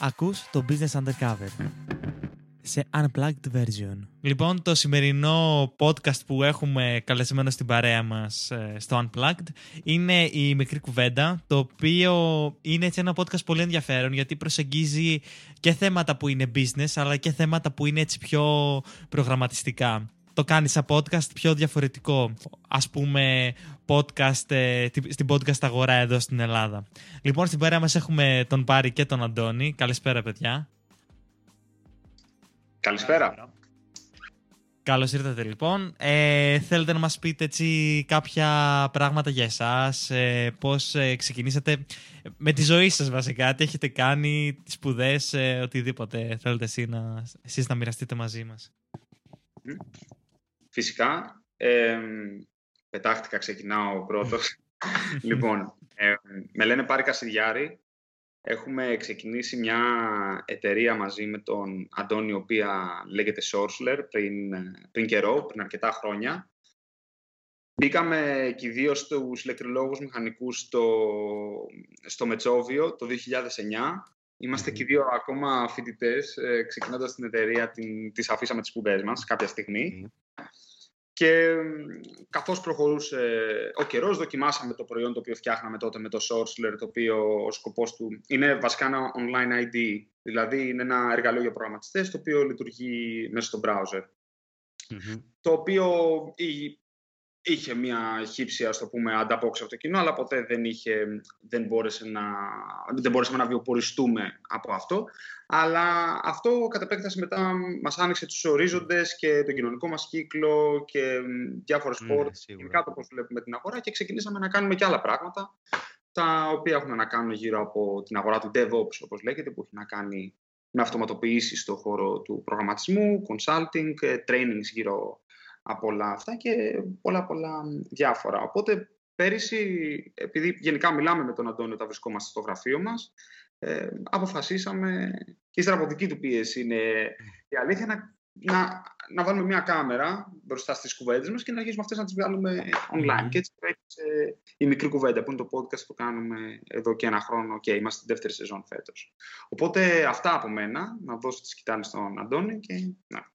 Ακούς το Business Undercover σε Unplugged version. Λοιπόν, το σημερινό podcast που έχουμε καλεσμένο στην παρέα μας ε, στο Unplugged είναι η Μικρή Κουβέντα, το οποίο είναι έτσι ένα podcast πολύ ενδιαφέρον γιατί προσεγγίζει και θέματα που είναι business αλλά και θέματα που είναι έτσι πιο προγραμματιστικά το κάνεις σαν podcast πιο διαφορετικό, ας πούμε, podcast, ε, στην podcast αγορά εδώ στην Ελλάδα. Λοιπόν, στην πέρα μας έχουμε τον Πάρη και τον Αντώνη. Καλησπέρα, παιδιά. Καλησπέρα. Καλώς ήρθατε λοιπόν. Ε, θέλετε να μας πείτε έτσι κάποια πράγματα για εσάς, ε, πώς ε, ξεκινήσατε με τη ζωή σας βασικά, τι έχετε κάνει, τις σπουδές, ε, οτιδήποτε θέλετε εσύ να, εσείς να μοιραστείτε μαζί μας. Φυσικά. Ε, πετάχτηκα, ξεκινάω πρώτος. λοιπόν, ε, με λένε Πάρη Κασιδιάρη. Έχουμε ξεκινήσει μια εταιρεία μαζί με τον Αντώνη, η οποία λέγεται Sourceler, πριν, πριν καιρό, πριν αρκετά χρόνια. Μπήκαμε και δύο στους ηλεκτρολόγους μηχανικούς στο, στο Μετσόβιο το 2009. Είμαστε και δύο ακόμα φοιτητές, ε, ξεκινώντας την εταιρεία, την, τις αφήσαμε τις σπουδές μας κάποια στιγμή. Και καθώς προχωρούσε ο καιρός, δοκιμάσαμε το προϊόν το οποίο φτιάχναμε τότε με το Sourceler, το οποίο ο σκοπός του είναι βασικά ένα online ID, δηλαδή είναι ένα εργαλείο για προγραμματιστές, το οποίο λειτουργεί μέσα στο browser. Το οποίο είχε μια χύψη, ας το πούμε, ανταπόκριση από το κοινό, αλλά ποτέ δεν, είχε, δεν, μπόρεσε να, δεν μπορέσαμε να βιοποριστούμε από αυτό. Αλλά αυτό κατ' επέκταση μετά μας άνοιξε τους ορίζοντες και τον κοινωνικό μας κύκλο και διάφορες mm, πόρτες, γενικά το πώς βλέπουμε την αγορά και ξεκινήσαμε να κάνουμε και άλλα πράγματα, τα οποία έχουν να κάνουν γύρω από την αγορά του DevOps, όπως λέγεται, που έχει να κάνει με αυτοματοποιήσεις στον χώρο του προγραμματισμού, consulting, trainings γύρω από όλα αυτά και πολλά πολλά διάφορα. Οπότε πέρυσι, επειδή γενικά μιλάμε με τον Αντώνιο όταν βρισκόμαστε στο γραφείο μας, ε, αποφασίσαμε, και ύστερα από δική του πίεση είναι η αλήθεια, να, να, να βάλουμε μια κάμερα μπροστά στις κουβέντες μας και να αρχίσουμε αυτές να τις βγάλουμε online. Και έτσι πέρυσι η μικρή κουβέντα που είναι το podcast που κάνουμε εδώ και ένα χρόνο και είμαστε στη δεύτερη σεζόν φέτος. Οπότε αυτά από μένα, να δώσω τη σκητάλη στον Αντώνη και να,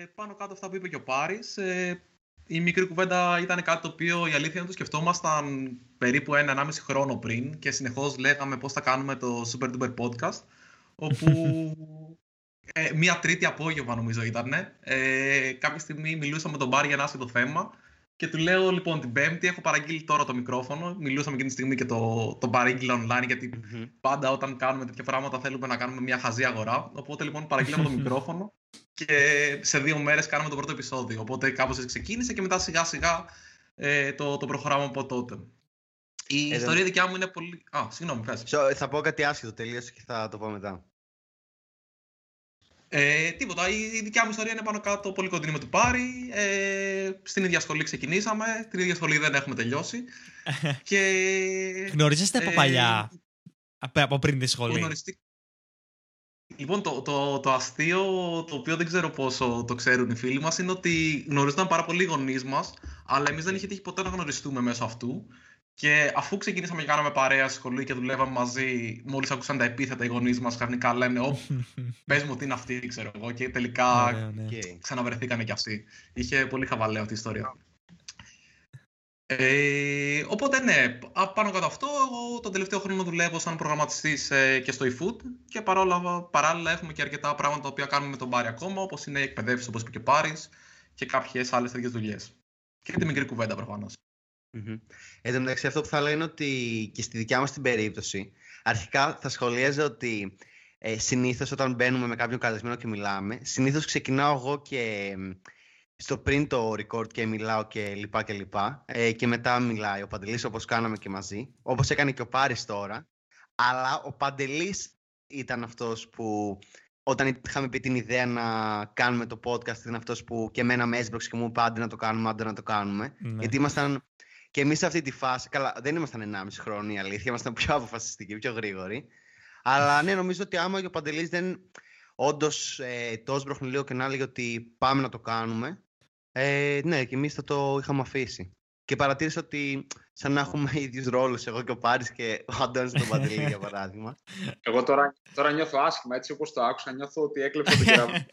ε, πάνω κάτω αυτά που είπε και ο Πάρης. Ε, η μικρή κουβέντα ήταν κάτι το οποίο η αλήθεια είναι το σκεφτόμασταν περίπου ένα-ενάμιση χρόνο πριν και συνεχώς λέγαμε πώς θα κάνουμε το Super Duper Podcast όπου ε, μία τρίτη απόγευμα νομίζω ήταν. Ε, κάποια στιγμή μιλούσαμε με τον Πάρη για ένα άσχετο θέμα και του λέω λοιπόν την Πέμπτη έχω παραγγείλει τώρα το μικρόφωνο. Μιλούσαμε εκείνη τη στιγμή και το, το παρήγγειλα online γιατί πάντα όταν κάνουμε τέτοια πράγματα θέλουμε να κάνουμε μια χαζή αγορά. Οπότε λοιπόν παραγγείλαμε το μικρόφωνο και σε δύο μέρες κάναμε το πρώτο επεισόδιο. Οπότε κάπως έτσι ξεκίνησε και μετά σιγά σιγά ε, το, το προχωράμε από τότε. Η ε, ιστορία δικιά μου είναι πολύ... Α, συγγνώμη, πες. Θα πω κάτι άσχετο τελείως και θα το πω μετά. Ε, τίποτα. Η δικιά μου ιστορία είναι πάνω κάτω πολύ κοντινή με του Πάρη. Ε, στην ίδια σχολή ξεκινήσαμε. Την ίδια σχολή δεν έχουμε τελειώσει. και, Γνωρίζεστε από ε, παλιά, από πριν τη σχολή; Γνωριστή... Λοιπόν, το, το, το αστείο, το οποίο δεν ξέρω πόσο το ξέρουν οι φίλοι μας, είναι ότι γνωρίζονταν πάρα πολύ οι γονείς μας, αλλά εμείς δεν είχε τύχει ποτέ να γνωριστούμε μέσω αυτού. Και αφού ξεκινήσαμε και κάναμε παρέα στη σχολή και δουλεύαμε μαζί, μόλις άκουσαν τα επίθετα οι γονείς μας, ξαφνικά λένε: Ω, πες μου τι είναι αυτή, ξέρω εγώ. Και τελικά ναι, ναι. ξαναβρεθήκανε κι αυτοί. Είχε πολύ χαβαλέ αυτή η ιστορία. Ε, οπότε ναι, πάνω κάτω αυτό, εγώ τον τελευταίο χρόνο δουλεύω σαν προγραμματιστής ε, και στο eFood και παρόλα, παράλληλα έχουμε και αρκετά πράγματα τα οποία κάνουμε με τον Πάρη ακόμα, όπως είναι η εκπαιδεύση, όπως είπε και ο Πάρης και κάποιες άλλες τέτοιες δουλειές. Και τη μικρή κουβέντα προφανώς. Mm-hmm. Εν τω μεταξύ, αυτό που θα λέω είναι ότι και στη δικιά μας την περίπτωση, αρχικά θα σχολίαζα ότι ε, συνήθως όταν μπαίνουμε με κάποιον καλεσμένο και μιλάμε, συνήθως ξεκινάω εγώ και στο πριν το record και μιλάω και λοιπά και λοιπά. Ε, και μετά μιλάει ο Παντελής όπως κάναμε και μαζί, όπως έκανε και ο Πάρης τώρα. Αλλά ο Παντελής ήταν αυτός που όταν είχαμε πει την ιδέα να κάνουμε το podcast ήταν αυτός που και εμένα με έσπρωξε και μου πάντε να το κάνουμε, άντε να το κάνουμε. Ναι. Γιατί ήμασταν και εμείς σε αυτή τη φάση, καλά, δεν ήμασταν 1,5 χρόνο η αλήθεια, ήμασταν πιο αποφασιστικοί, πιο γρήγοροι. Αλλά ναι, νομίζω ότι άμα και ο Παντελής δεν όντως ε, το έσπροχνε λίγο και να έλεγε ότι πάμε να το κάνουμε, ε, ναι, και εμείς θα το είχαμε αφήσει. Και παρατήρησα ότι σαν να έχουμε ίδιους ρόλους. Εγώ και ο Πάρης και ο Αντώνης τον Παντελή, για παράδειγμα. Εγώ τώρα, τώρα νιώθω άσχημα, έτσι όπως το άκουσα, νιώθω ότι έκλεψε το κεραμίδι.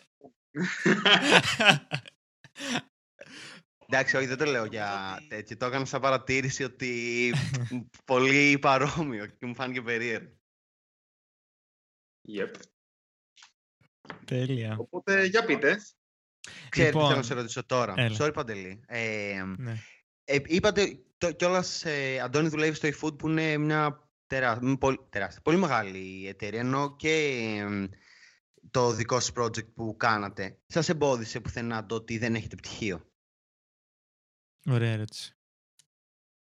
Εντάξει, όχι, δεν το λέω για τέτοιο. Το έκανα σαν παρατήρηση ότι πολύ παρόμοιο και μου φάνηκε περίεργο. Yep. Τέλεια. Οπότε, για πείτε. Ξέρετε Λοιπόν, τι θέλω να σε ρωτήσω τώρα. έλα. Sorry, Παντελή. Ε, Ναι. ε, είπατε κιόλας, ε, Αντώνη, δουλεύει στο eFood που είναι μια τερά, μ, πολύ, τεράστια, πολύ μεγάλη εταιρεία. Ενώ και ε, το δικό σας project που κάνατε σας εμπόδισε πουθενά το ότι δεν έχετε πτυχίο; Ωραία ερώτηση.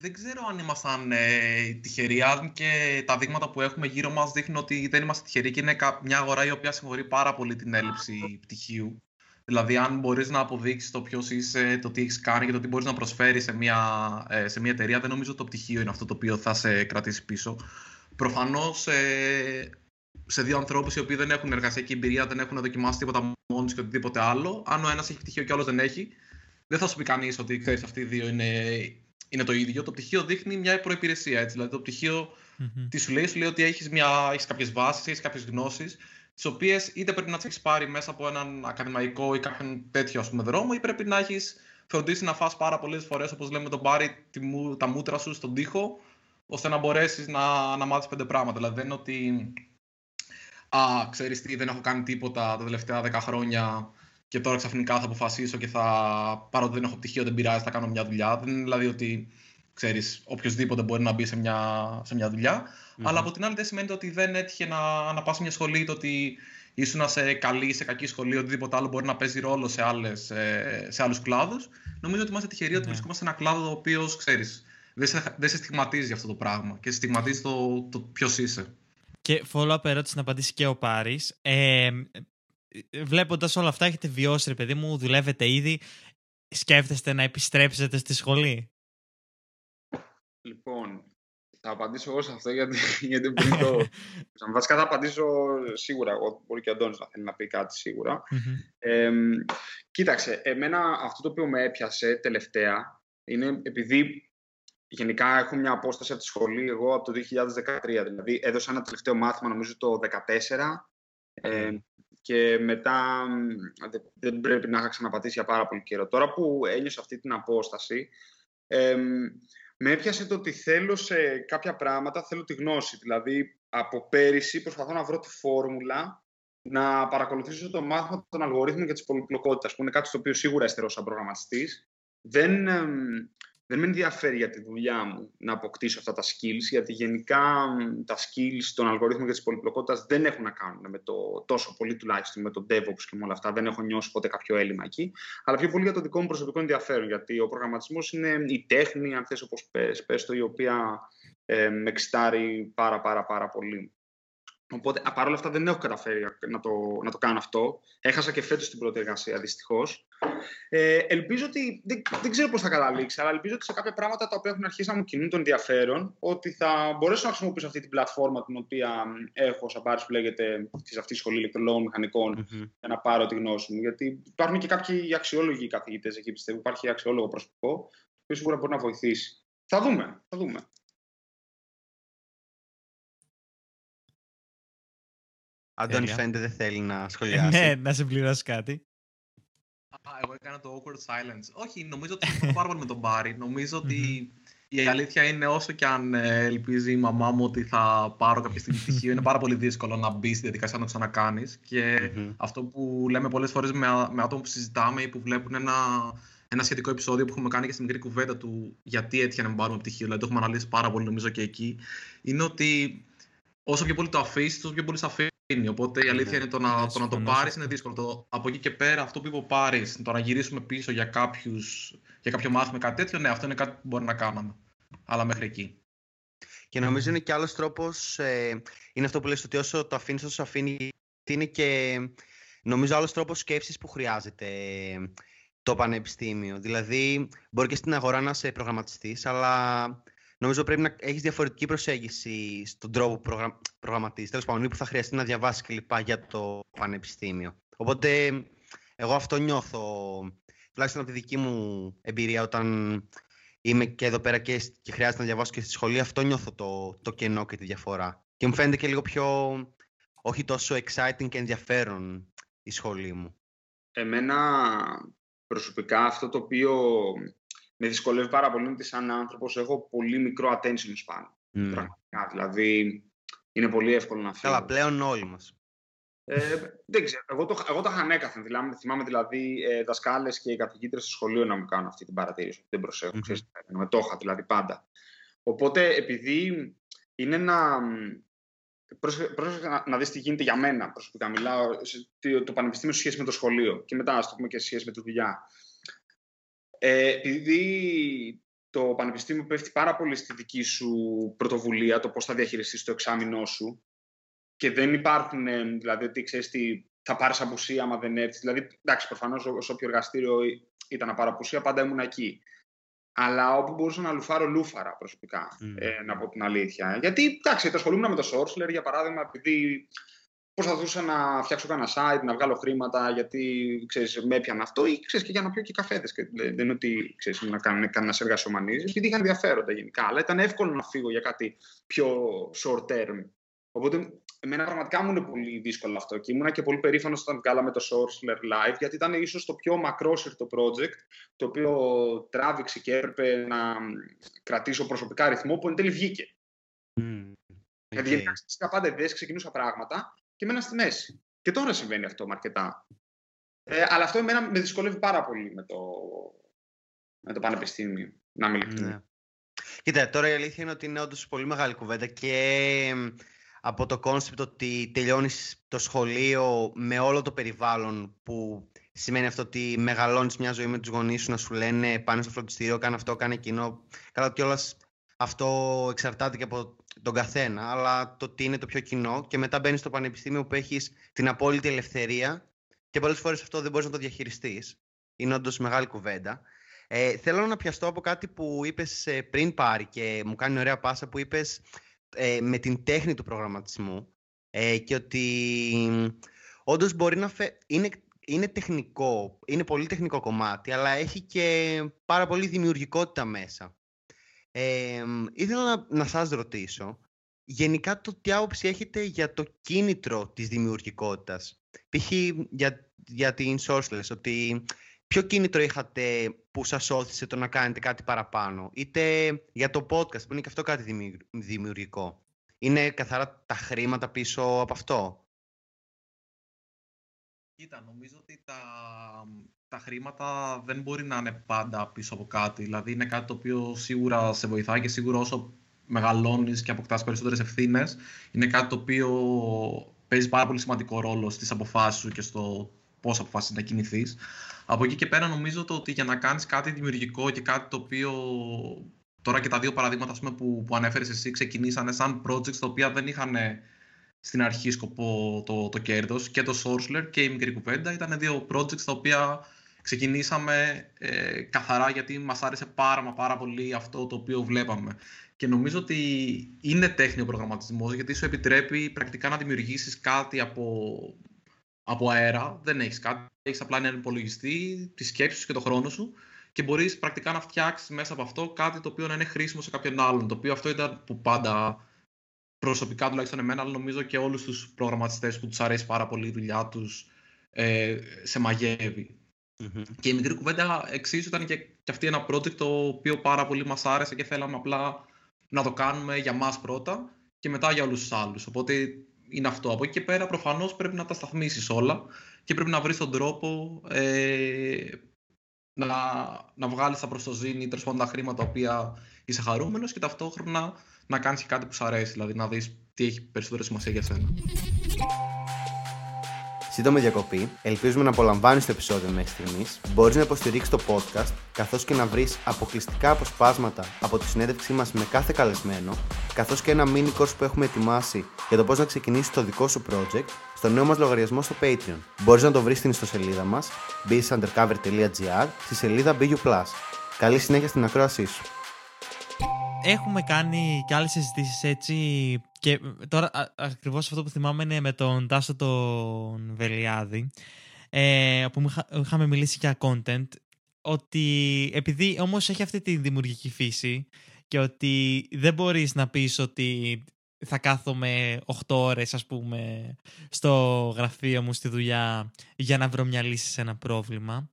Δεν ξέρω αν ήμασταν ε, τυχεροί, αν και τα δείγματα που έχουμε γύρω μας δείχνουν ότι δεν είμαστε τυχεροί και είναι κα- μια αγορά η οποία συγχωρεί πάρα πολύ την έλλειψη πτυχίου. Δηλαδή, αν μπορείς να αποδείξεις το ποιος είσαι, το τι έχεις κάνει και το τι μπορείς να προσφέρεις σε μια, ε, σε μια εταιρεία, δεν νομίζω ότι το πτυχίο είναι αυτό το οποίο θα σε κρατήσει πίσω. Προφανώς, ε, σε δύο ανθρώπους οι οποίοι δεν έχουν εργασιακή εμπειρία, δεν έχουν δοκιμάσει τίποτα μόνοι και οτιδήποτε άλλο, αν ο ένας έχει πτυχίο και ο άλλος δεν έχει, δεν θα σου πει κανείς ότι ξέρεις αυτοί οι δύο είναι, είναι το ίδιο. Το πτυχίο δείχνει μια προπηρεσία. Έτσι. Δηλαδή, το πτυχίο Μμμ. τι σου λέει, σου λέει ότι έχεις έχεις κάποιες βάσεις, έχεις κάποιες γνώσεις, τις οποίες είτε πρέπει να τις έχεις πάρει μέσα από έναν ακαδημαϊκό ή κάποιον τέτοιο ας πούμε, δρόμο, ή πρέπει να έχεις φροντίσει να φας πάρα πολλές φορές, όπως λέμε τον Μπάρι, τη μου- τα μούτρα σου στον τοίχο, ώστε να μπορέσεις να, να μάθεις πέντε πράγματα. Δηλαδή, δεν είναι ότι. Α, ξέρεις τι, δεν έχω κάνει τίποτα τα τελευταία 10 χρόνια και τώρα ξαφνικά θα αποφασίσω και θα πάρω ότι δεν έχω πτυχίο, δεν πειράζει, θα κάνω μια δουλειά. Δεν είναι δηλαδή ότι ξέρεις, οποιοδήποτε μπορεί να μπει σε μια, σε μια δουλειά. Αλλά από την άλλη δεν σημαίνει ότι δεν έτυχε να, να πας σε μια σχολή, το ότι ήσουν σε καλή, σε κακή σχολή, οτιδήποτε άλλο μπορεί να παίζει ρόλο σε, άλλες, ε, σε άλλους κλάδους. Νομίζω ότι είμαστε τυχεροί ότι Ναι. βρισκόμαστε σε ένα κλάδο ο οποίο ξέρεις, δεν σε, δεν σε στιγματίζει αυτό το πράγμα και σε στιγματίζει το, το ποιος είσαι. Και follow-up ερώτηση να απαντήσει και ο Πάρης. Ε, Βλέποντας όλα αυτά, έχετε βιώσει, ρε παιδί μου, δουλεύετε ήδη. Σκέφτεστε να επιστρέψετε στη σχολή; Λοιπόν, θα απαντήσω εγώ σε αυτό γιατί, γιατί πριν το. Βασικά θα απαντήσω σίγουρα. Εγώ μπορεί και ο Αντώνης να θέλει να πει κάτι σίγουρα. Μμμ. Ε, κοίταξε, εμένα αυτό το οποίο με έπιασε τελευταία είναι επειδή γενικά έχω μια απόσταση από τη σχολή εγώ από το 2013. Δηλαδή έδωσα ένα τελευταίο μάθημα νομίζω το 2014 ε, και μετά μ, δεν, δεν πρέπει να είχα ξαναπατήσει για πάρα πολύ καιρό. Τώρα που ένιωσα αυτή την απόσταση, ε, με έπιασε το ότι θέλω σε κάποια πράγματα, θέλω τη γνώση. Δηλαδή, από πέρυσι προσπαθώ να βρω τη φόρμουλα να παρακολουθήσω το μάθημα των αλγορίθμων και της πολυπλοκότητας, που είναι κάτι στο οποίο σίγουρα υστερώ σαν προγραμματιστής. Δεν, εμ, δεν με ενδιαφέρει για τη δουλειά μου να αποκτήσω αυτά τα skills, γιατί γενικά μ, τα skills των αλγορίθμων και τη πολυπλοκότητα δεν έχουν να κάνουν με το τόσο πολύ τουλάχιστον με το DevOps και με όλα αυτά. Δεν έχω νιώσει ποτέ κάποιο έλλειμμα εκεί. Αλλά πιο πολύ για το δικό μου προσωπικό ενδιαφέρον, γιατί ο προγραμματισμός είναι η τέχνη, αν θες όπως πες, πες το, η οποία ε, με εξητάρει πάρα πάρα πάρα πολύ. Οπότε, α, παρόλα αυτά δεν έχω καταφέρει να το, να το κάνω αυτό. Έχασα και φέτος την πρώτη εργασία, δυστυχώς. Ε, ελπίζω ότι, δεν, δεν ξέρω πώς θα καταλήξει, αλλά ελπίζω ότι σε κάποια πράγματα τα οποία έχουν αρχίσει να μου κινούν τον ενδιαφέρον, ότι θα μπορέσω να χρησιμοποιήσω αυτή την πλατφόρμα την οποία μ, έχω σαν πάρεις που λέγεται σε αυτή τη σχολή ηλεκτρολόγων μηχανικών Μμμ. για να πάρω τη γνώση μου. Γιατί υπάρχουν και κάποιοι αξιόλογοι καθηγητές εκεί, πιστεύω. Υπάρχει αξιόλογο προσωπικό, το οποίος σίγουρα μπορεί να βοηθήσει. Θα δούμε. Θα δούμε. Αντώνη Τέλεια. φαίνεται δεν θέλει να Ε, σχολιάσει. ναι, να σε πληρώσει κάτι. Α, εγώ έκανα το awkward silence. Όχι, νομίζω ότι συμφωνώ πάρα πολύ με τον Μπάρι. Νομίζω ότι η αλήθεια είναι όσο και αν ε, ελπίζει η μαμά μου ότι θα πάρω κάποια στιγμή πτυχίο, είναι πάρα πολύ δύσκολο να μπει στη διαδικασία να το ξανακάνεις. Και Μμμ. αυτό που λέμε πολλές φορές με, α- με άτομα που συζητάμε ή που βλέπουν ένα, ένα σχετικό επεισόδιο που έχουμε κάνει και στη μικρή κουβέντα του γιατί έτυχε να μην πάρουμε πτυχίο, δηλαδή το έχουμε αναλύσει πάρα πολύ νομίζω και εκεί, είναι ότι όσο πιο πολύ το αφήσεις, τόσο πιο πολύ σε αφήνει. Οπότε η αλήθεια Ναι. είναι το να, Ναι, το, να το συμφωνώ σε πάρεις αυτό. είναι δύσκολο. Το, από εκεί και πέρα, αυτό που είπε ο Πάρης, το να γυρίσουμε πίσω για, κάποιους, για κάποιο μάθημα, κάτι τέτοιο, ναι, αυτό είναι κάτι που μπορεί να κάναμε. Αλλά μέχρι εκεί. Και νομίζω είναι και άλλος τρόπος, ε, είναι αυτό που λες ότι όσο το αφήνεις, όσο σε αφήνει, είναι και νομίζω άλλος τρόπος σκέψης που χρειάζεται ε, το πανεπιστήμιο. Δηλαδή, μπορεί και στην αγορά να είσαι προγραμματιστής, αλλά νομίζω πρέπει να έχεις διαφορετική προσέγγιση στον τρόπο που προγρα... προγραμματίζεις. Τέλος πάντων, ή που θα χρειαστεί να διαβάσεις κλπ. για το πανεπιστήμιο. Οπότε, εγώ αυτό νιώθω, τουλάχιστον από τη δική μου εμπειρία, όταν είμαι και εδώ πέρα και, και χρειάζεται να διαβάσω και στη σχολή, αυτό νιώθω το, το κενό και τη διαφορά. Και μου φαίνεται και λίγο πιο, όχι τόσο exciting και ενδιαφέρον η σχολή μου. Εμένα προσωπικά αυτό το οποίο με δυσκολεύει πάρα πολύ είναι ότι σαν άνθρωπος έχω πολύ μικρό attention span. Mm. Πραγματικά, δηλαδή είναι πολύ εύκολο να φύγω. Καλά, πλέον όλοι μας. Ε, δεν ξέρω. Εγώ το, εγώ το είχα ανέκαθεν. Δηλαδή, θυμάμαι δηλαδή ε, δασκάλες και οι καθηγήτρε στο σχολείο να μου κάνουν αυτή την παρατήρηση. Δεν προσέχω. Mm-hmm. Ξέρεις, με το είχα δηλαδή πάντα. Οπότε επειδή είναι ένα. Πρόσεχε να, να δεις τι γίνεται για μένα προσωπικά. Μιλάω σε, το πανεπιστήμιο σε σχέση με το σχολείο και μετά, ας το πούμε, και σε σχέση με τη δουλειά. Ε, επειδή το πανεπιστήμιο πέφτει πάρα πολύ στη δική σου πρωτοβουλία, το πώς θα διαχειριστείς το εξάμεινό σου, και δεν υπάρχουν, ε, δηλαδή, ότι ξέρεις τι, θα πάρεις απουσία άμα δεν έρθεις. Δηλαδή, εντάξει, προφανώς σε όποιο εργαστήριο ήταν να πάρω απουσία, πάντα ήμουν εκεί. Αλλά όπου μπορούσα να λουφάρω, λούφαρα προσωπικά, mm. ε, να πω την αλήθεια. Γιατί, εντάξει, τα ασχολούμαι με το Sourceler, για παράδειγμα, επειδή προσπαθούσα να φτιάξω κανένα site, να βγάλω χρήματα, γιατί ξέρεις, με έπιανε αυτό, ή ξέρεις, και για να πιω και καφέδες. Δεν είναι ότι ξέρεις, να κάνω κανένα εργασιομανή, επειδή είχαν ενδιαφέροντα γενικά. Αλλά ήταν εύκολο να φύγω για κάτι πιο short term. Οπότε εμένα πραγματικά μου είναι πολύ δύσκολο αυτό και ήμουνα και πολύ περήφανος όταν βγάλαμε το Sourceler Live, γιατί ήταν ίσως το πιο μακρόσυρτο project, το οποίο τράβηξε και έπρεπε να κρατήσω προσωπικά ρυθμό, που εν τέλει βγήκε. Mm, okay. Γιατί είχα πάντα ιδέες, ξεκινούσα πράγματα και μένω στη μέση. Και τώρα συμβαίνει αυτό με αρκετά. Ε, αλλά αυτό εμένα με δυσκολεύει πάρα πολύ με το, με το πανεπιστήμιο, να μην mm. Κοίτα, τώρα η αλήθεια είναι ότι είναι όντως πολύ μεγάλη κουβέντα και από το concept ότι τελειώνεις το σχολείο με όλο το περιβάλλον που σημαίνει αυτό ότι μεγαλώνεις μια ζωή με τους γονείς σου να σου λένε πάνε στο φροντιστήριο, κάνε αυτό, κάνε εκείνο. Καλά κιόλας αυτό εξαρτάται και από τον καθένα, αλλά το ότι είναι το πιο κοινό και μετά μπαίνεις στο πανεπιστήμιο που έχεις την απόλυτη ελευθερία και πολλές φορές αυτό δεν μπορείς να το διαχειριστείς. Είναι όντως μεγάλη κουβέντα. Ε, θέλω να πιαστώ από κάτι που είπες ε, πριν πάρει και μου κάνει ωραία πάσα που είπες ε, με την τέχνη του προγραμματισμού ε, και ότι όντως μπορεί να φε... είναι, είναι τεχνικό, είναι πολύ τεχνικό κομμάτι, αλλά έχει και πάρα πολύ δημιουργικότητα μέσα. Ε, ήθελα να, να σας ρωτήσω, γενικά το τι άποψη έχετε για το κίνητρο της δημιουργικότητας; Π.χ. για, για την Sourceless, ότι ποιο κίνητρο είχατε που σας όθησε το να κάνετε κάτι παραπάνω, είτε για το podcast που είναι και αυτό κάτι δημιουργικό. Είναι καθαρά τα χρήματα πίσω από αυτό; Κοίτα, νομίζω ότι τα, τα χρήματα δεν μπορεί να είναι πάντα πίσω από κάτι. Δηλαδή είναι κάτι το οποίο σίγουρα σε βοηθάει και σίγουρα όσο μεγαλώνεις και αποκτάς περισσότερες ευθύνες, είναι κάτι το οποίο παίζει πάρα πολύ σημαντικό ρόλο στις αποφάσεις σου και στο πώς αποφάσεις να κινηθείς. Από εκεί και πέρα νομίζω το ότι για να κάνεις κάτι δημιουργικό και κάτι το οποίο τώρα και τα δύο παραδείγματα πούμε, που, που ανέφερες εσύ ξεκινήσανε σαν projects τα οποία δεν είχαν στην αρχή σκοπό το, το κέρδος και το Sourceler και η μικρή κουβέντα ήταν δύο projects τα οποία ξεκινήσαμε ε, καθαρά γιατί μας άρεσε πάρα μα πάρα πολύ αυτό το οποίο βλέπαμε. Και νομίζω ότι είναι τέχνη ο προγραμματισμός γιατί σου επιτρέπει πρακτικά να δημιουργήσεις κάτι από από αέρα, δεν έχεις κάτι. Έχεις απλά έναν υπολογιστή, τη σκέψη σου και το χρόνο σου και μπορείς πρακτικά να φτιάξεις μέσα από αυτό κάτι το οποίο να είναι χρήσιμο σε κάποιον άλλον. Το οποίο αυτό ήταν που πάντα προσωπικά τουλάχιστον εμένα, αλλά νομίζω και όλους τους προγραμματιστές που τους αρέσει πάρα πολύ η δουλειά τους ε, σε μαγευει Και η μικρή κουβέντα εξίσου ήταν και, και αυτή ένα project το οποίο πάρα πολύ μας άρεσε και θέλαμε απλά να το κάνουμε για μας πρώτα και μετά για όλους τους άλλους. Οπότε είναι αυτό. Από εκεί και πέρα προφανώς πρέπει να τα σταθμίσεις όλα και πρέπει να βρεις τον τρόπο ε, να, να βγάλεις τα προστοζήνη ή τα χρήματα τα οποία είσαι χαρούμενος και ταυτόχρονα να κάνεις και κάτι που σου αρέσει, δηλαδή να δεις τι έχει περισσότερη σημασία για σένα. Σύντομη διακοπή. Ελπίζουμε να απολαμβάνεις το επεισόδιο μέχρι στιγμής. Μπορείς να υποστηρίξεις το podcast, καθώς και να βρεις αποκλειστικά αποσπάσματα από τη συνέντευξή μας με κάθε καλεσμένο, καθώς και ένα mini course που έχουμε ετοιμάσει για το πώς να ξεκινήσεις το δικό σου project στο νέο μας λογαριασμό στο Patreon. Μπορείς να το βρεις στην ιστοσελίδα μας businessundercover.gr στη σελίδα BU. Καλή συνέχεια στην ακρόασή σου έχουμε κάνει και άλλες συζητήσεις έτσι και τώρα ακριβώς αυτό που θυμάμαι είναι με τον Τάσο τον Βελιάδη ε, που είχαμε μιλήσει για content ότι επειδή όμως έχει αυτή τη δημιουργική φύση και ότι δεν μπορείς να πεις ότι θα κάθομαι 8 ώρες ας πούμε στο γραφείο μου στη δουλειά για να βρω μια λύση σε ένα πρόβλημα.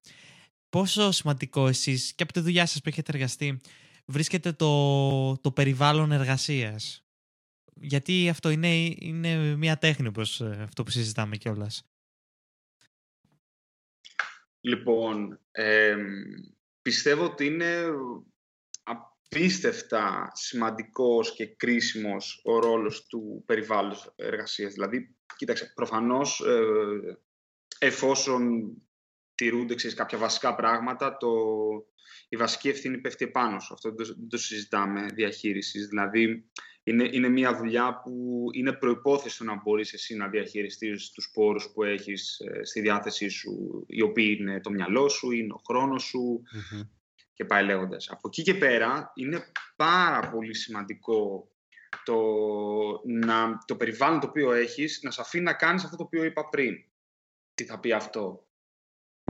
Πόσο σημαντικό εσείς και από τη δουλειά σας που έχετε εργαστεί βρίσκεται το, το περιβάλλον εργασίας. Γιατί αυτό είναι, είναι μια τέχνη όπως ε, αυτό που συζητάμε κιόλας. Λοιπόν, πιστεύω ότι είναι απίστευτα σημαντικός και κρίσιμος ο ρόλος του περιβάλλοντος εργασίας. Δηλαδή, κοίταξε, προφανώς ε, εφόσον τηρούνται ξέρεις, κάποια βασικά πράγματα, το, η βασική ευθύνη πέφτει επάνω σου. Αυτό δεν το, συζητάμε διαχείρισης. Δηλαδή, είναι, είναι μια δουλειά που είναι προϋπόθεση να μπορείς εσύ να διαχειριστείς τους πόρους που έχεις ε, στη διάθεσή σου, οι οποίοι είναι το μυαλό σου, είναι ο χρόνος σου, και πάει λέγοντας. Από εκεί και πέρα είναι πάρα πολύ σημαντικό το, να, το περιβάλλον το οποίο έχεις να σε αφήνει να κάνεις αυτό το οποίο είπα πριν. Τι θα πει αυτό;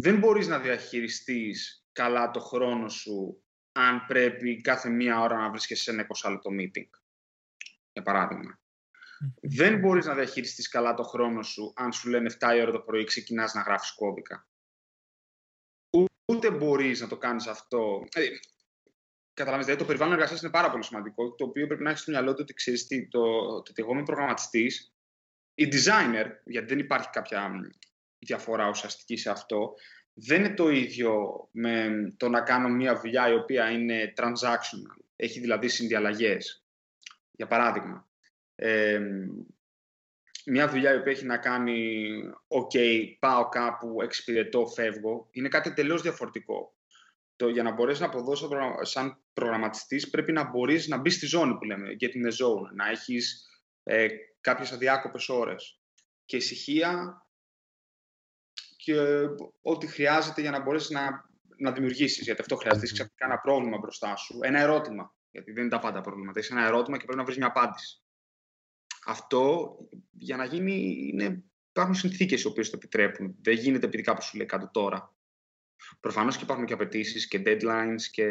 Δεν μπορείς να διαχειριστείς καλά το χρόνο σου αν πρέπει κάθε μία ώρα να βρίσκεσαι σε ένα 20 λεπτό meeting. Για παράδειγμα. Δεν μπορείς να διαχειριστείς καλά το χρόνο σου αν σου λένε 7 η ώρα το πρωί ξεκινάς να γράφεις κώδικα ούτε μπορείς να το κάνεις αυτό. Ε, Καταλαβαίνετε, δηλαδή, το περιβάλλον εργασίας είναι πάρα πολύ σημαντικό, το οποίο πρέπει να έχεις στο μυαλό του ότι ξέρεις τι, το, το ότι εγώ είμαι προγραμματιστής ή designer, γιατί δεν υπάρχει κάποια διαφορά ουσιαστική σε αυτό, δεν είναι το ίδιο με το να κάνω μια δουλειά η οποία είναι transactional, έχει δηλαδή συνδιαλλαγές. Για παράδειγμα, ε, μια δουλειά που έχει να κάνει «ΟΚ, πάω κάπου, εξυπηρετώ, φεύγω», είναι κάτι τελείως διαφορετικό. Το, για να μπορέσει να αποδώσει σαν προγραμματιστής πρέπει να μπορείς να μπεις στη ζώνη που λέμε, get in the zone, να έχεις ε, κάποιες αδιάκοπες ώρες και ησυχία και ό,τι χρειάζεται για να μπορέσεις να, να δημιουργήσεις. Γιατί αυτό χρειάζεται. Έχεις ξαφνικά ένα πρόβλημα μπροστά σου, ένα ερώτημα. Γιατί δεν είναι τα πάντα προβλήματα. Έχεις ένα ερώτημα και πρέπει να βρεις μια απάντηση. Αυτό για να γίνει είναι, υπάρχουν συνθήκες οι οποίες το επιτρέπουν. Δεν γίνεται επειδή κάπου σου λέει κάτω τώρα. Προφανώς και υπάρχουν και απαιτήσεις και deadlines και.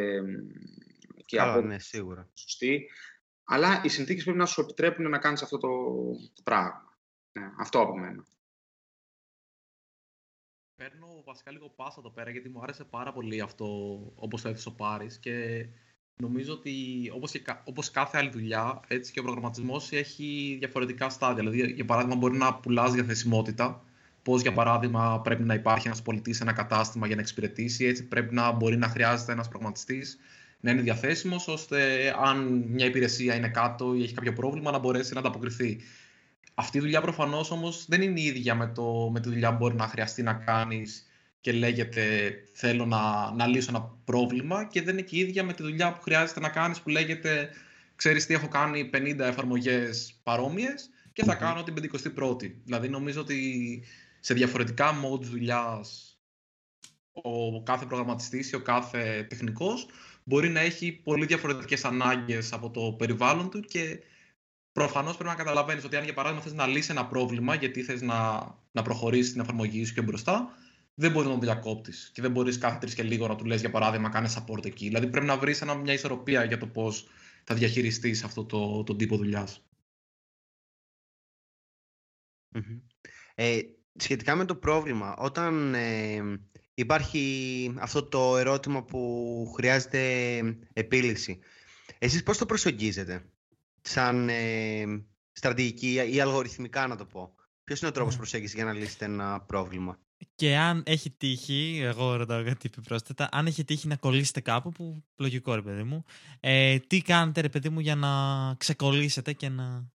και Καλά, από... ναι, σίγουρα. Σωστή. Αλλά οι συνθήκες πρέπει να σου επιτρέπουν να κάνεις αυτό το, το πράγμα. Ναι, αυτό από μένα. Παίρνω βασικά λίγο πάσα εδώ πέρα γιατί μου άρεσε πάρα πολύ αυτό όπως το έθεσε ο Πάρης και Νομίζω ότι όπως, και, όπως κάθε άλλη δουλειά, έτσι και ο προγραμματισμός έχει διαφορετικά στάδια. Δηλαδή, για παράδειγμα, μπορεί να πουλάς διαθεσιμότητα, πώς για παράδειγμα πρέπει να υπάρχει ένας πολιτής σε ένα κατάστημα για να εξυπηρετήσει, έτσι πρέπει να μπορεί να χρειάζεται ένας προγραμματιστής να είναι διαθέσιμος, ώστε αν μια υπηρεσία είναι κάτω ή έχει κάποιο πρόβλημα να μπορέσει να ανταποκριθεί. Αυτή η δουλειά προφανώς όμως δεν είναι η ίδια με, το, με τη δουλειά που μπορεί να χρειαστεί να κάνεις και λέγεται θέλω να, να λύσω ένα πρόβλημα και δεν είναι και η ίδια με τη δουλειά που χρειάζεται να κάνεις που λέγεται ξέρεις τι έχω κάνει 50 εφαρμογές παρόμοιες και θα κάνω την 51η. Δηλαδή νομίζω ότι σε διαφορετικά modes δουλειάς ο κάθε προγραμματιστής ή ο κάθε τεχνικός μπορεί να έχει πολύ διαφορετικές ανάγκες από το περιβάλλον του και προφανώς πρέπει να καταλαβαίνεις ότι αν για παράδειγμα θες να λύσει ένα πρόβλημα γιατί θες να, να προχωρήσεις την εφαρμογή σου και μπροστά δεν μπορεί να τον διακόπτεις και δεν μπορείς κάθε τρεις και λίγο να του λες για παράδειγμα κάνει support εκεί. Δηλαδή πρέπει να βρεις μια ισορροπία για το πώς θα διαχειριστείς αυτό το, το τύπο δουλειάς. Ε, σχετικά με το πρόβλημα, όταν ε, υπάρχει αυτό το ερώτημα που χρειάζεται επίλυση, εσείς πώς το προσεγγίζετε, σαν ε, στρατηγική ή αλγοριθμικά να το πω. Ποιος είναι ο τρόπος mm. προσέγγισης για να λύσετε ένα πρόβλημα; Και αν έχει τύχει, εγώ ρωτάω κάτι πρόσθετα, αν έχει τύχει να κολλήσετε κάπου, που λογικό ρε παιδί μου, ε, τι κάνετε ρε παιδί μου για να ξεκολλήσετε και να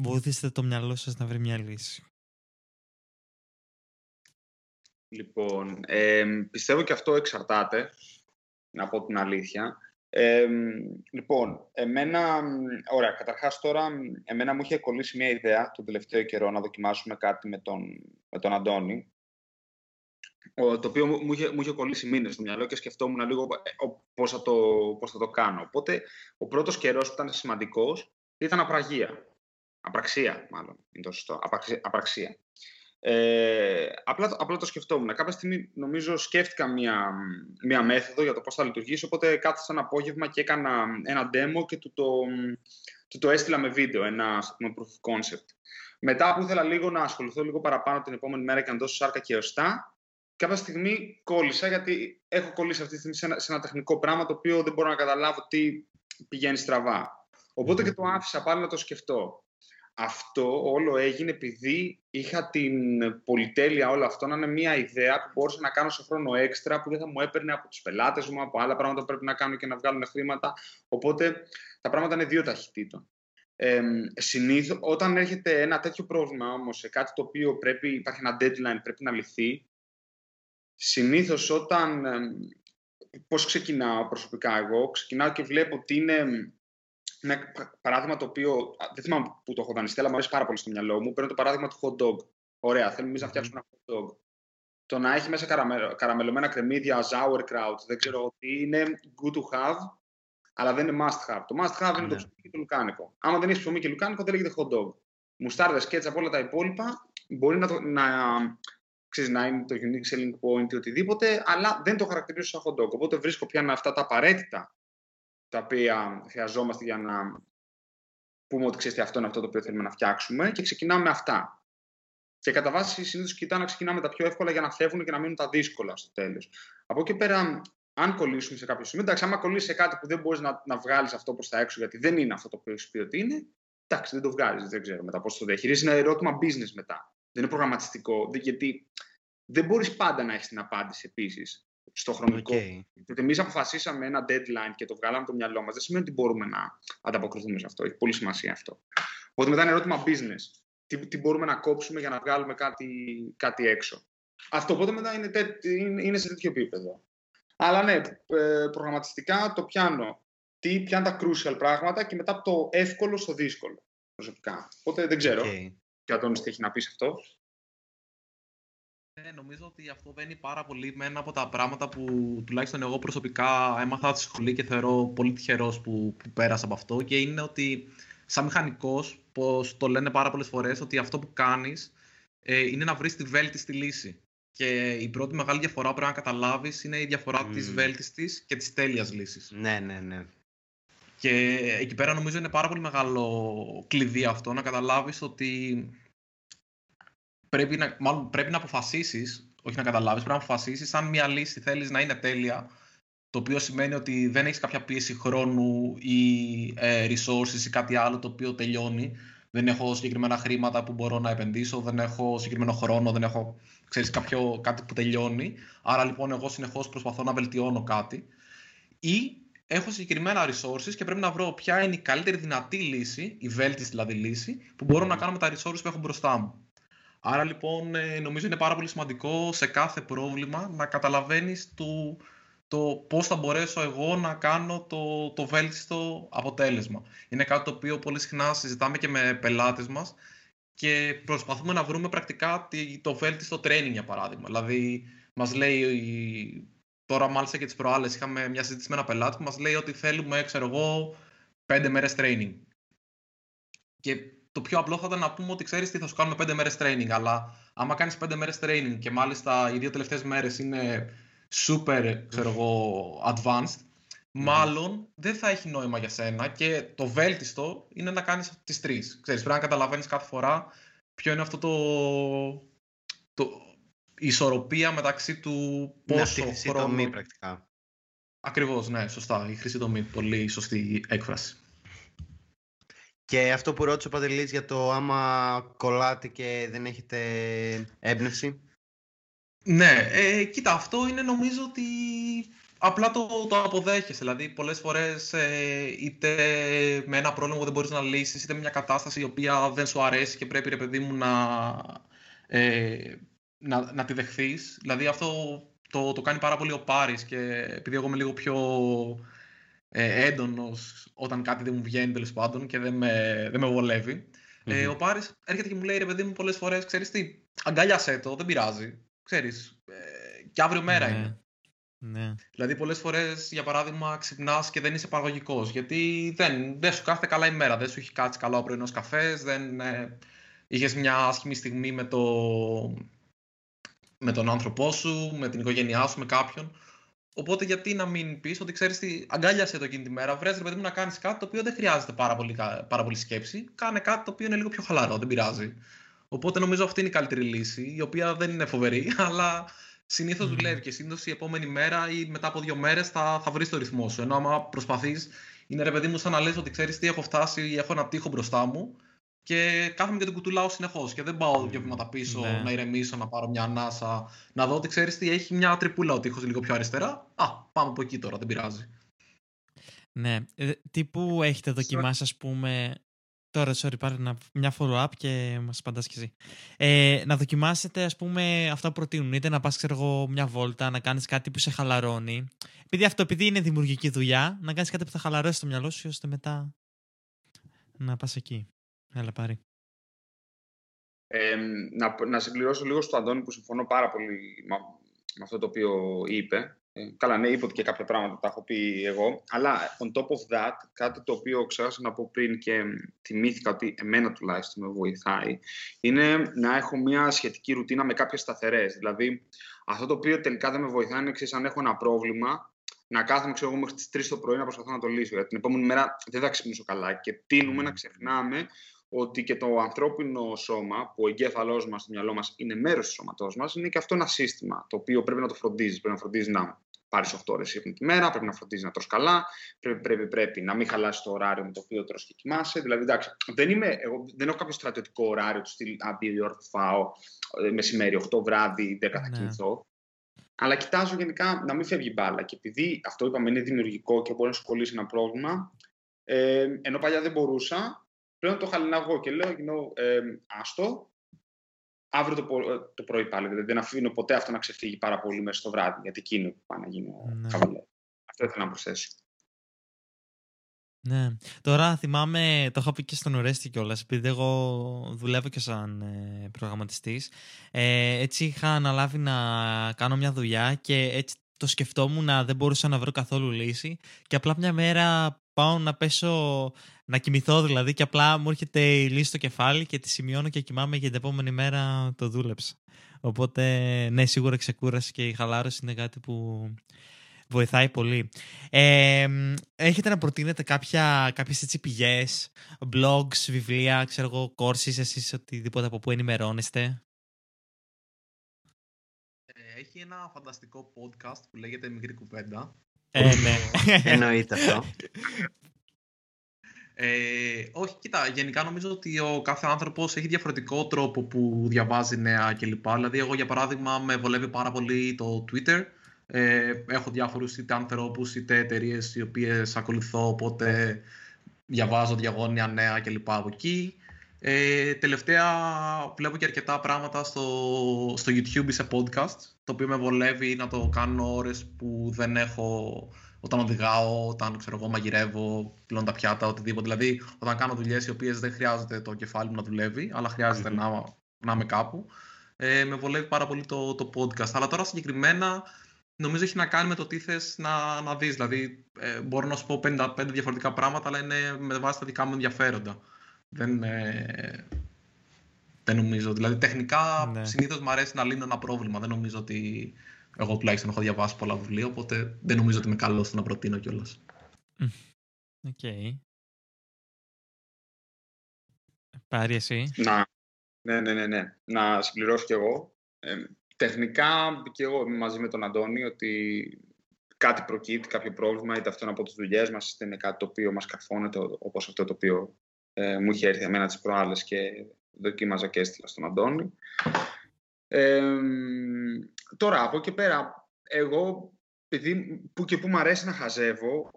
βοηθήσετε το μυαλό σας να βρει μια λύση; Λοιπόν, ε, πιστεύω και αυτό εξαρτάται, να πω την αλήθεια. Ε, λοιπόν, εμένα, ωραία, καταρχάς τώρα, εμένα μου είχε κολλήσει μια ιδέα τον τελευταίο καιρό να δοκιμάσουμε κάτι με τον, με τον Αντώνη, το οποίο μου είχε, μου είχε κολλήσει μήνες στο μυαλό και σκεφτόμουν λίγο ε, πώς θα το, πώς θα το κάνω. Οπότε, ο πρώτος καιρός που ήταν σημαντικός ήταν απραγία. Απραξία, μάλλον, είναι το σωστό. Απραξία. Ε, απλά, απλά το σκεφτόμουν. Κάποια στιγμή νομίζω σκέφτηκα μία, μία μέθοδο για το πώς θα λειτουργήσει, οπότε κάθισα ένα απόγευμα και έκανα ένα demo και του το, του το έστειλα με βίντεο, ένα ας πούμε, proof of concept. Μετά που ήθελα λίγο να ασχοληθώ λίγο παραπάνω την επόμενη μέρα και να δώσω σάρκα και οστά, κάποια στιγμή κόλλησα γιατί έχω κολλήσει αυτή τη στιγμή σε ένα, σε ένα τεχνικό πράγμα το οποίο δεν μπορώ να καταλάβω τι πηγαίνει στραβά. Οπότε και το άφησα πάλι να το σκεφτώ. Αυτό όλο έγινε επειδή είχα την πολυτέλεια όλο αυτό να είναι μια ιδέα που μπορούσα να κάνω σε χρόνο έξτρα που δεν θα μου έπαιρνε από τους πελάτες μου, από άλλα πράγματα που πρέπει να κάνω και να βγάλουν χρήματα. Οπότε τα πράγματα είναι δύο ταχυτήτων. Ε, συνήθως, όταν έρχεται ένα τέτοιο πρόβλημα όμως σε κάτι το οποίο πρέπει, υπάρχει ένα deadline, πρέπει να λυθεί, συνήθως όταν, ε, πώς ξεκινάω προσωπικά εγώ, ξεκινάω και βλέπω ότι είναι ένα παράδειγμα το οποίο, δεν θυμάμαι που το έχω δανειστεί, αλλά μου αρέσει πάρα πολύ στο μυαλό μου, παίρνω το παράδειγμα του hot dog. Ωραία, θέλουμε εμείς να φτιάξουμε ένα hot dog. Το να έχει μέσα καραμελωμένα κρεμμύδια, sauerkraut, δεν ξέρω τι, είναι good to have, αλλά δεν είναι must have. Το must have είναι το ναι. ψωμί και το λουκάνικο. Άμα δεν έχει ψωμί και λουκάνικο, δεν λέγεται hot dog. Μουστάρδες, σκέτσα από όλα τα υπόλοιπα μπορεί να, το, να, ξέρεις, να είναι το unique selling point ή οτιδήποτε, αλλά δεν το χαρακτηρίζω σαν hot dog. Οπότε βρίσκω πια αυτά τα απαραίτητα τα οποία χρειαζόμαστε για να πούμε ότι ξέρετε αυτό είναι αυτό το οποίο θέλουμε να φτιάξουμε και ξεκινάμε με αυτά. Και κατά βάση συνήθως κοιτάω να ξεκινάμε τα πιο εύκολα για να φεύγουν και να μείνουν τα δύσκολα στο τέλος. Από εκεί πέρα, αν κολλήσουμε σε κάποιο σημείο, εντάξει, άμα κολλήσει σε κάτι που δεν μπορείς να, να βγάλεις αυτό προς τα έξω, γιατί δεν είναι αυτό το οποίο έχεις πει ότι είναι, εντάξει, δεν το βγάζεις, δεν ξέρω μετά πώς το διαχειρίζεις. Είναι ερώτημα business μετά. Δεν είναι προγραμματιστικό, γιατί δεν μπορείς πάντα να έχεις την απάντηση επίσης στο χρονικό. Okay. Γιατί εμείς αποφασίσαμε ένα deadline και το βγάλαμε το μυαλό μας, δεν σημαίνει ότι μπορούμε να ανταποκριθούμε σε αυτό. Έχει πολύ σημασία αυτό. Οπότε μετά είναι ερώτημα business. Τι, τι μπορούμε να κόψουμε για να βγάλουμε κάτι, κάτι έξω. Αυτό οπότε μετά είναι, είναι, είναι σε τέτοιο επίπεδο. Αλλά ναι, ε, προγραμματιστικά το πιάνω. Τι, ποια είναι τα crucial πράγματα και μετά το εύκολο στο δύσκολο προσωπικά. Οπότε δεν ξέρω okay. ποια τι έχει να πει αυτό. Ναι, νομίζω ότι αυτό βαίνει πάρα πολύ με ένα από τα πράγματα που τουλάχιστον εγώ προσωπικά έμαθα στη σχολή και θεωρώ πολύ τυχερός που, που πέρασα από αυτό και είναι ότι σαν μηχανικός, πώ το λένε πάρα πολλές φορές, ότι αυτό που κάνεις ε, είναι να βρεις τη βέλτιστη λύση. Και η πρώτη μεγάλη διαφορά που πρέπει να καταλάβεις είναι η διαφορά mm. τη βέλτιστης και της τέλειας λύσης. Ναι, ναι, ναι. Και εκεί πέρα νομίζω είναι πάρα πολύ μεγάλο κλειδί αυτό να καταλάβεις ότι πρέπει να, μάλλον πρέπει να αποφασίσεις, όχι να καταλάβεις, πρέπει να αποφασίσεις αν μια λύση θέλεις να είναι τέλεια, το οποίο σημαίνει ότι δεν έχεις κάποια πίεση χρόνου ή ε, resources ή κάτι άλλο το οποίο τελειώνει. Δεν έχω συγκεκριμένα χρήματα που μπορώ να επενδύσω, δεν έχω συγκεκριμένο χρόνο, δεν έχω ξέρεις, κάποιο, κάτι που τελειώνει. Άρα λοιπόν εγώ συνεχώς προσπαθώ να βελτιώνω κάτι. Ή έχω συγκεκριμένα resources και πρέπει να βρω ποια είναι η καλύτερη δυνατή λύση, η βέλτιστη δηλαδή λύση, που μπορώ να κάνω με τα resources που έχω μπροστά μου. Άρα λοιπόν ε, νομίζω είναι πάρα πολύ σημαντικό σε κάθε πρόβλημα να καταλαβαίνεις το, το πώς θα μπορέσω εγώ να κάνω το, το βέλτιστο αποτέλεσμα. Είναι κάτι το οποίο πολύ συχνά συζητάμε και με πελάτες μας και προσπαθούμε να βρούμε πρακτικά το βέλτιστο training για παράδειγμα. Δηλαδή μας λέει, τώρα μάλιστα και τις προάλλες είχαμε μια συζήτηση με ένα πελάτη που μας λέει ότι θέλουμε, ξέρω εγώ, πέντε μέρες training. Και το πιο απλό θα ήταν να πούμε ότι ξέρεις τι θα σου κάνουμε πέντε μέρες training. Αλλά άμα κάνεις πέντε μέρες training και μάλιστα οι δύο τελευταίες μέρες είναι super, ξέρω εγώ, advanced, μάλλον δεν θα έχει νόημα για σένα και το βέλτιστο είναι να κάνεις τις τρεις. Ξέρεις, πρέπει να καταλαβαίνεις κάθε φορά ποιο είναι αυτό το. το η ισορροπία μεταξύ του πόσο ναι, χρόνο... τομή πρακτικά. Ακριβώς, ναι, σωστά. Η χρήση τομή. Πολύ σωστή έκφραση. Και αυτό που ρώτησε ο Παντελής για το άμα κολλάτε και δεν έχετε έμπνευση. Ναι, ε, κοίτα, αυτό είναι νομίζω ότι απλά το, το αποδέχεσαι. Δηλαδή, πολλές φορές ε, είτε με ένα πρόβλημα που δεν μπορείς να λύσεις, είτε με μια κατάσταση η οποία δεν σου αρέσει και πρέπει, ρε παιδί μου, να, ε, να, να τη δεχθείς. Δηλαδή, αυτό το, το κάνει πάρα πολύ ο Πάρης και επειδή εγώ είμαι λίγο πιο ε, έντονος όταν κάτι δεν μου βγαίνει τέλος πάντων και δεν με, δεν με βολευει Ε, ο Πάρης έρχεται και μου λέει ρε παιδί μου πολλές φορές: Ξέρεις τι, αγκαλιάσέ το, δεν πειράζει. Ξέρεις, ε, και αύριο μέρα ναι. είναι. Ναι. Δηλαδή, πολλές φορές, για παράδειγμα, ξυπνάς και δεν είσαι παραγωγικός. Γιατί δεν, δεν σου κάθεται καλά η μέρα. Δεν σου έχει κάτσει καλά ο πρωινός καφές, δεν, ε, είχες μια άσχημη στιγμή με, το... με τον άνθρωπό σου, με την οικογένειά σου, με κάποιον. Οπότε γιατί να μην πεις ότι ξέρεις τι, αγκάλιασε το εκείνη τη μέρα, βρες ρε παιδί μου να κάνεις κάτι το οποίο δεν χρειάζεται πάρα πολύ, πάρα πολύ σκέψη. Κάνε κάτι το οποίο είναι λίγο πιο χαλαρό, δεν πειράζει. Οπότε νομίζω αυτή είναι η καλύτερη λύση, η οποία δεν είναι φοβερή, αλλά συνήθως mm. δουλεύει και συνήθως η επόμενη μέρα ή μετά από δύο μέρες θα, θα βρεις το ρυθμό σου. Ενώ άμα προσπαθείς, είναι ρε παιδί μου σαν να λες ότι ξέρεις τι έχω φτάσει, έχω ένα τείχο μπροστά μου και κάθομαι και τον κουτουλάω συνεχώς. Και δεν πάω δύο βήματα πίσω ναι. να ηρεμήσω, να πάρω μια ανάσα, να δω ότι ξέρεις τι έχει μια τρυπούλα ο τείχο λίγο πιο αριστερά. Α, πάμε από εκεί τώρα, δεν πειράζει. Ναι. Ε, τι που έχετε δοκιμάσει, ας πούμε. Τώρα, sorry, πάρε μια follow-up και μας απαντάς κι εσύ. Ε, να δοκιμάσετε, ας πούμε, αυτά που προτείνουν. Είτε να πας, ξέρω εγώ, μια βόλτα, να κάνεις κάτι που σε χαλαρώνει. Επειδή αυτό, επειδή είναι δημιουργική δουλειά, να κάνεις κάτι που θα χαλαρώσει το μυαλό σου, ώστε μετά να πας εκεί. Έλα πάρει. Ε, να, να συμπληρώσω λίγο στο Αντώνη που συμφωνώ πάρα πολύ με, με αυτό το οποίο είπε. Ε, καλά, ναι, είπε ότι και κάποια πράγματα τα έχω πει εγώ. Αλλά on top of that, κάτι το οποίο ξέχασα να πω πριν και θυμήθηκα ότι εμένα τουλάχιστον με βοηθάει, είναι να έχω μια σχετική ρουτίνα με κάποιες σταθερές. Δηλαδή, αυτό το οποίο τελικά δεν με βοηθάει είναι εξή, αν έχω ένα πρόβλημα, να κάθομαι ξέρω εγώ, μέχρι τις 3 το πρωί να προσπαθώ να το λύσω. Γιατί την επόμενη μέρα δεν θα ξυπνήσω καλά. Και τίνουμε να ξεχνάμε ότι και το ανθρώπινο σώμα, που ο εγκέφαλός μας, το μυαλό μας είναι μέρος του σώματός μας, είναι και αυτό ένα σύστημα το οποίο πρέπει να το φροντίζεις. Πρέπει να φροντίζεις να πάρεις 8 ώρες ύπνο τη μέρα, πρέπει να φροντίζεις να τρως καλά, πρέπει, πρέπει, πρέπει να μην χαλάσεις το ωράριο με το οποίο τρως και κοιμάσαι. Δηλαδή, εντάξει, δεν, είμαι, εγώ, δεν έχω κάποιο στρατιωτικό ωράριο του στυλ αν δύο ώρε φάω ε, μεσημέρι, 8 βράδυ, 10 θα ναι. κοιμηθώ. Αλλά κοιτάζω γενικά να μην φεύγει μπάλα. Και επειδή αυτό είπαμε είναι δημιουργικό και μπορεί να σου κολλήσει ένα πρόβλημα, ε, ενώ παλιά δεν μπορούσα, πλέον το χαλιναγώ και λέω, you ε, άστο, αύριο το, το πρωί πάλι. Δηλαδή δεν αφήνω ποτέ αυτό να ξεφύγει πάρα πολύ μέσα στο βράδυ, γιατί εκείνο που πάει να γίνει ναι. Αυτό ήθελα να προσθέσω. Ναι. Τώρα θυμάμαι, το είχα πει και στον Ορέστη κιόλας, επειδή εγώ δουλεύω και σαν ε, προγραμματιστής. Ε, έτσι είχα αναλάβει να κάνω μια δουλειά και έτσι το σκεφτόμουν να δεν μπορούσα να βρω καθόλου λύση και απλά μια μέρα πάω να πέσω, να κοιμηθώ δηλαδή και απλά μου έρχεται η λύση στο κεφάλι και τη σημειώνω και κοιμάμαι για την επόμενη μέρα το δούλεψα. Οπότε ναι, σίγουρα ξεκούραση και η χαλάρωση είναι κάτι που βοηθάει πολύ. Ε, έχετε να προτείνετε κάποια, κάποιες έτσι πηγές, blogs, βιβλία, ξέρω εγώ, courses, εσείς οτιδήποτε από που ενημερώνεστε; Ε, έχει ένα φανταστικό podcast που λέγεται Μικρή Κουβέντα. Ε, ναι. Εννοείται αυτό. Ε, όχι, κοίτα, γενικά νομίζω ότι ο κάθε άνθρωπος έχει διαφορετικό τρόπο που διαβάζει νέα κλπ. Δηλαδή, εγώ για παράδειγμα με βολεύει πάρα πολύ το Twitter. Ε, έχω διάφορους είτε ανθρώπους είτε εταιρείες οι οποίες ακολουθώ, οπότε διαβάζω διαγώνια νέα κλπ. από εκεί. Ε, τελευταία βλέπω και αρκετά πράγματα στο, στο YouTube σε podcast, το οποίο με βολεύει να το κάνω ώρες που δεν έχω όταν οδηγάω, όταν ξέρω εγώ, μαγειρεύω, πλώνω τα πιάτα, οτιδήποτε. Δηλαδή, όταν κάνω δουλειές οι οποίες δεν χρειάζεται το κεφάλι μου να δουλεύει, αλλά χρειάζεται να, να είμαι κάπου. Ε, με βολεύει πάρα πολύ το, το podcast. Αλλά τώρα συγκεκριμένα νομίζω έχει να κάνει με το τι θες να, να δεις. Δηλαδή, ε, μπορώ να σου πω 55 διαφορετικά πράγματα, αλλά είναι με βάση τα δικά μου ενδιαφέροντα. Δεν, ε, δεν νομίζω. Δηλαδή, τεχνικά ναι. συνήθως μου αρέσει να λύνω ένα πρόβλημα. Δεν νομίζω ότι εγώ τουλάχιστον έχω διαβάσει πολλά βιβλία, οπότε δεν νομίζω ότι είμαι καλός στο να προτείνω κιόλας. OK. Okay. Πάρη εσύ. Να, ναι, ναι, ναι, ναι. Να συμπληρώσω κι εγώ. Ε, τεχνικά και εγώ μαζί με τον Αντώνη ότι κάτι προκύπτει, κάποιο πρόβλημα, είτε αυτό είναι από τις δουλειές μας, είτε είναι κάτι το οποίο μας καρφώνεται, όπως αυτό το οποίο ε, μου είχε έρθει εμένα τις προάλλες και δοκίμαζα και έστειλα στον Αντώνη. Ε, τώρα, από εκεί πέρα, εγώ, επειδή που και που μου αρέσει να χαζεύω,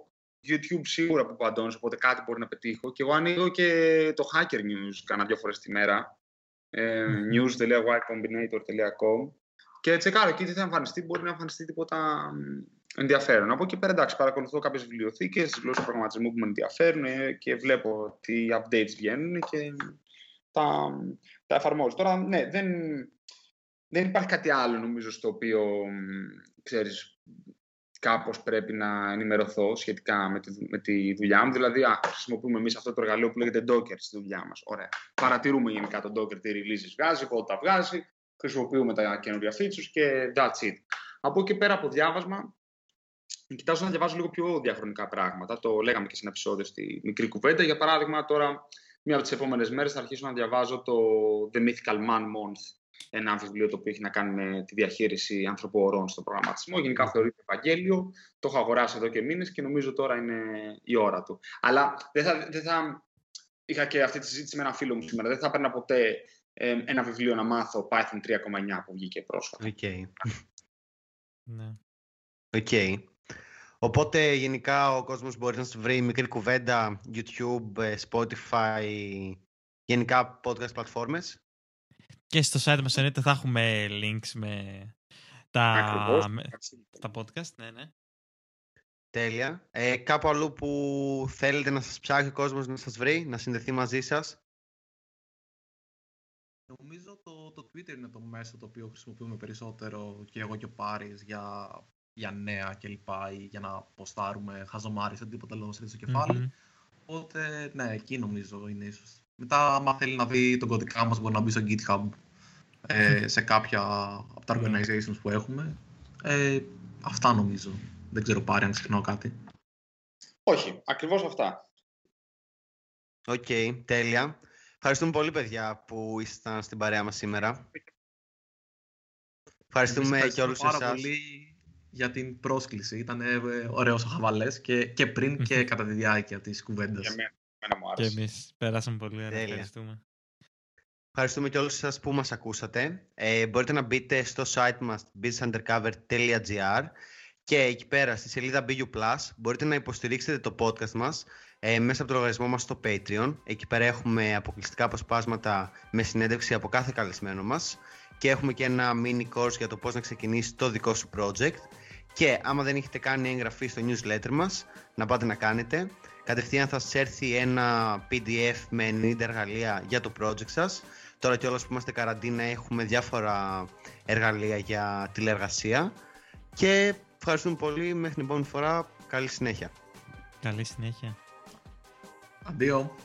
YouTube σίγουρα που παντώνω, οπότε κάτι μπορεί να πετύχω. Και εγώ ανοίγω και το Hacker News κάνα δύο φορές τη μέρα. Ε, news.ycombinator.com και τσεκάρω εκεί τι θα εμφανιστεί, μπορεί να εμφανιστεί τίποτα ενδιαφέρον. Από εκεί πέρα, εντάξει, παρακολουθώ κάποιες βιβλιοθήκες, γλώσσε προγραμματισμού που με ενδιαφέρουν ε, και βλέπω τι updates βγαίνουν και τα, τα εφαρμόζω. Τώρα, ναι, δεν, δεν υπάρχει κάτι άλλο νομίζω στο οποίο, ξέρεις, κάπως πρέπει να ενημερωθώ σχετικά με τη, με τη δουλειά μου. Δηλαδή, α, χρησιμοποιούμε εμείς αυτό το εργαλείο που λέγεται Docker στη δουλειά μας. Ωραία. Παρατηρούμε γενικά τον Docker τι releases βγάζει, πότε τα βγάζει, χρησιμοποιούμε τα καινούργια features και that's it. Από εκεί πέρα από διάβασμα, κοιτάζω να διαβάζω λίγο πιο διαχρονικά πράγματα. Το λέγαμε και σε ένα επεισόδιο στη μικρή κουβέντα. Για παράδειγμα, τώρα, μία από τις επόμενες μέρες θα αρχίσω να διαβάζω το The Mythical Man Month ένα βιβλίο το οποίο έχει να κάνει με τη διαχείριση ανθρωποωρών στο προγραμματισμό. Γενικά θεωρείται Ευαγγέλιο. Το έχω αγοράσει εδώ και μήνες και νομίζω τώρα είναι η ώρα του. Αλλά δεν θα, δεν θα... είχα και αυτή τη συζήτηση με ένα φίλο μου σήμερα. Δεν θα έπαιρνα ποτέ ε, ένα βιβλίο να μάθω Python 3,9 που βγήκε πρόσφατα. OK. Okay. Ναι. Okay. Οπότε γενικά ο κόσμος μπορεί να σου βρει μικρή κουβέντα, YouTube, ε, Spotify, γενικά podcast πλατφόρμες. Και στο site μας εννοείται θα έχουμε links με τα, με, τα podcast. Ναι, ναι. Τέλεια. Ε, κάπου αλλού που θέλετε να σας ψάξει ο κόσμος να σας βρει, να συνδεθεί μαζί σας. Νομίζω το, το Twitter είναι το μέσο το οποίο χρησιμοποιούμε περισσότερο και εγώ και ο Πάρης για, για νέα κλπ. ή για να ποστάρουμε χαζομάρες, τίποτα άλλο στο κεφάλι. Οπότε, ναι, εκεί νομίζω είναι ίσως μετά, άμα θέλει να δει τον κώδικά μας, μπορεί να μπει στο GitHub ε, σε κάποια από τα organizations που έχουμε. Ε, αυτά νομίζω. Δεν ξέρω Πάρη αν ξεχνάω κάτι. Όχι, ακριβώς αυτά. OK, okay, τέλεια. Ευχαριστούμε πολύ, παιδιά, που ήσασταν στην παρέα μας σήμερα. Ευχαριστούμε και όλους πάρα πολύ για την πρόσκληση. Ήταν ε, ωραίος ο χαβαλές και, και πριν και κατά τη διάρκεια της κουβέντας. Και εμείς πέρασαμε πολύ ωραία. Ευχαριστούμε. Ευχαριστούμε και όλους σας που μας ακούσατε. Ε, μπορείτε να μπείτε στο site μας businessundercover.gr και εκεί πέρα στη σελίδα BU+, μπορείτε να υποστηρίξετε το podcast μας ε, μέσα από το λογαριασμό μας στο Patreon. Εκεί πέρα έχουμε αποκλειστικά αποσπάσματα με συνέντευξη από κάθε καλεσμένο μας και έχουμε και ένα mini course για το πώς να ξεκινήσεις το δικό σου project. Και άμα δεν έχετε κάνει εγγραφή στο newsletter μας, να πάτε να κάνετε κατευθείαν θα σας έρθει ένα PDF με 90 εργαλεία για το project σας. Τώρα κιόλας που είμαστε καραντίνα έχουμε διάφορα εργαλεία για τηλεργασία και ευχαριστούμε πολύ. Μέχρι την επόμενη φορά. Καλή συνέχεια. Καλή συνέχεια. Αντίο.